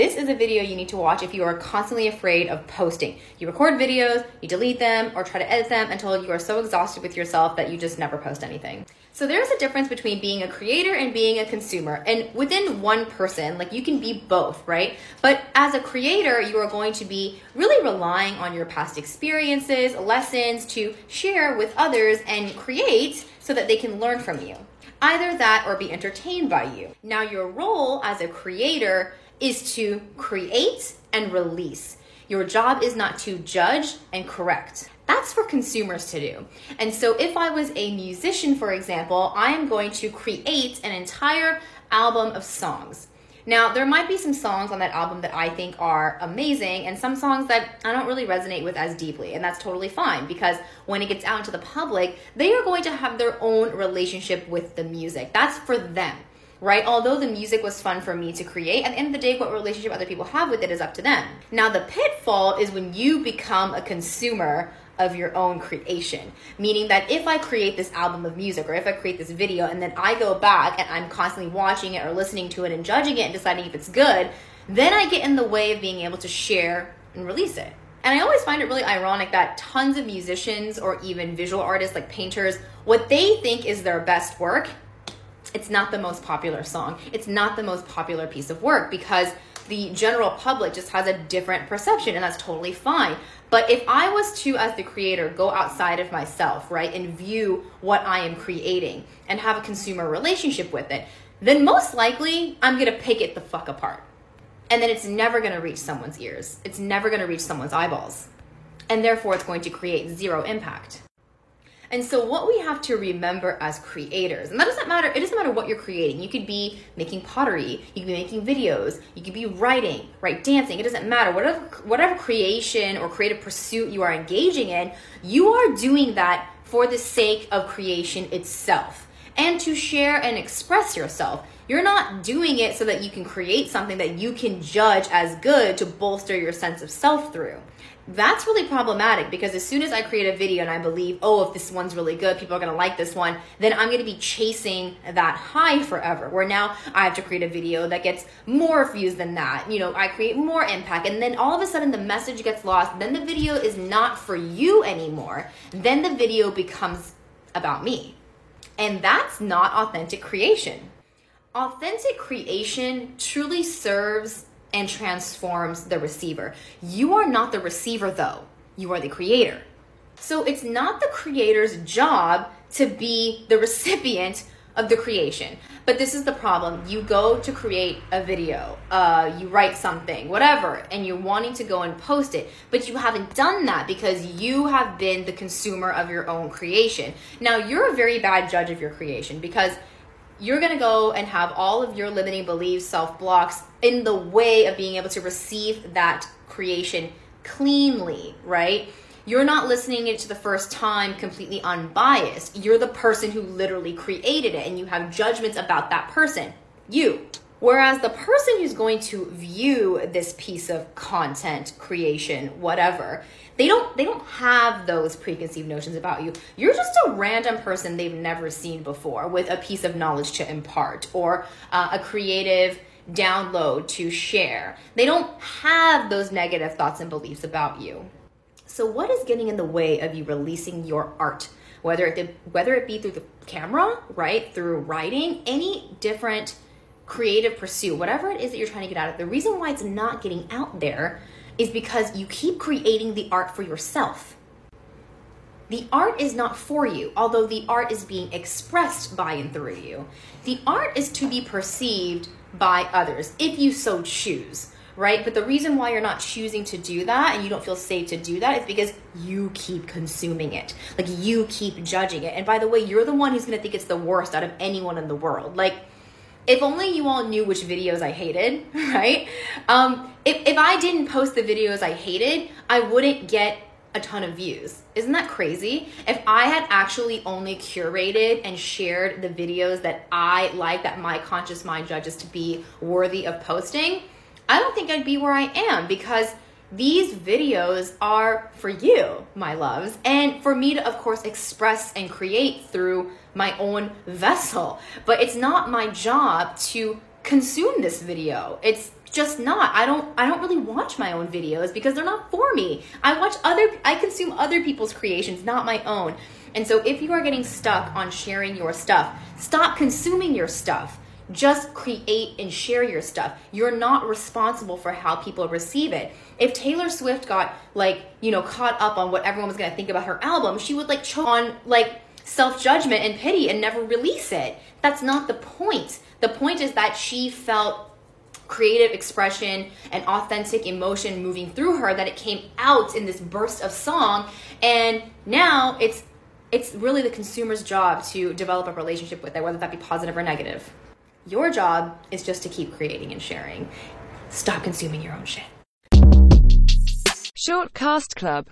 This is a video you need to watch if you are constantly afraid of posting. You record videos, you delete them, or try to edit them until you are so exhausted with yourself that you just never post anything. So there's a difference between being a creator and being a consumer. And within one person, like you can be both, right? But as a creator, you are going to be really relying on your past experiences, lessons to share with others and create so that they can learn from you. Either that or be entertained by you. Now, your role as a creator is to create and release. Your job is not to judge and correct. That's for consumers to do. And so, if I was a musician, for example, I am going to create an entire album of songs. Now, there might be some songs on that album that I think are amazing, and some songs that I don't really resonate with as deeply, and that's totally fine because when it gets out into the public, they are going to have their own relationship with the music. That's for them right? Although the music was fun for me to create, at the end of the day, what relationship other people have with it is up to them. Now, the pitfall is when you become a consumer of your own creation. Meaning that if I create this album of music or if I create this video and then I go back and I'm constantly watching it or listening to it and judging it and deciding if it's good, then I get in the way of being able to share and release it. And I always find it really ironic that tons of musicians or even visual artists like painters, what they think is their best work it's not the most popular song. It's not the most popular piece of work because the general public just has a different perception and that's totally fine. But if I was to, as the creator, go outside of myself, right, and view what I am creating and have a consumer relationship with it, then most likely I'm gonna pick it the fuck apart. And then it's never gonna reach someone's ears. It's never gonna reach someone's eyeballs. And therefore, it's going to create zero impact. And so what we have to remember as creators, and that doesn't matter, it doesn't matter what you're creating. You could be making pottery, you could be making videos, you could be writing, right, dancing, it doesn't matter. Whatever whatever creation or creative pursuit you are engaging in, you are doing that for the sake of creation itself and to share and express yourself. You're not doing it so that you can create something that you can judge as good to bolster your sense of self through that's really problematic because as soon as I create a video and I believe, oh, if this one's really good, people are gonna like this one, then I'm gonna be chasing that high forever. Where now I have to create a video that gets more views than that. You know, I create more impact, and then all of a sudden the message gets lost. Then the video is not for you anymore. Then the video becomes about me. And that's not authentic creation. Authentic creation truly serves and transforms the receiver. You are not the receiver, though, you are the creator. So it's not the creator's job to be the recipient of the creation. But this is the problem. You go to create a video, uh, you write something, whatever, and you're wanting to go and post it, but you haven't done that because you have been the consumer of your own creation. Now, you're a very bad judge of your creation because you're going to go and have all of your limiting beliefs, self blocks in the way of being able to receive that creation cleanly, right? You're not listening it to the first time completely unbiased. You're the person who literally created it and you have judgments about that person. You. Whereas the person who's going to view this piece of content, creation, whatever, they don't they don't have those preconceived notions about you. You're just a random person they've never seen before with a piece of knowledge to impart or uh, a creative download to share. They don't have those negative thoughts and beliefs about you. So what is getting in the way of you releasing your art? Whether it whether it be through the camera, right, through writing, any different creative pursuit, whatever it is that you're trying to get out of, the reason why it's not getting out there is because you keep creating the art for yourself. The art is not for you, although the art is being expressed by and through you. The art is to be perceived by others, if you so choose, right? But the reason why you're not choosing to do that and you don't feel safe to do that is because you keep consuming it. Like you keep judging it. And by the way, you're the one who's gonna think it's the worst out of anyone in the world. Like, if only you all knew which videos I hated, right? Um, if, if I didn't post the videos I hated, I wouldn't get a ton of views. Isn't that crazy? If I had actually only curated and shared the videos that I like, that my conscious mind judges to be worthy of posting, I don't think I'd be where I am because these videos are for you, my loves, and for me to, of course, express and create through my own vessel. But it's not my job to consume this video. It's just not. I don't I don't really watch my own videos because they're not for me. I watch other I consume other people's creations, not my own. And so if you are getting stuck on sharing your stuff, stop consuming your stuff. Just create and share your stuff. You're not responsible for how people receive it. If Taylor Swift got like, you know, caught up on what everyone was going to think about her album, she would like choke on like self-judgment and pity and never release it. That's not the point. The point is that she felt creative expression and authentic emotion moving through her that it came out in this burst of song and now it's it's really the consumer's job to develop a relationship with it whether that be positive or negative your job is just to keep creating and sharing. Stop consuming your own shit. Short Cast Club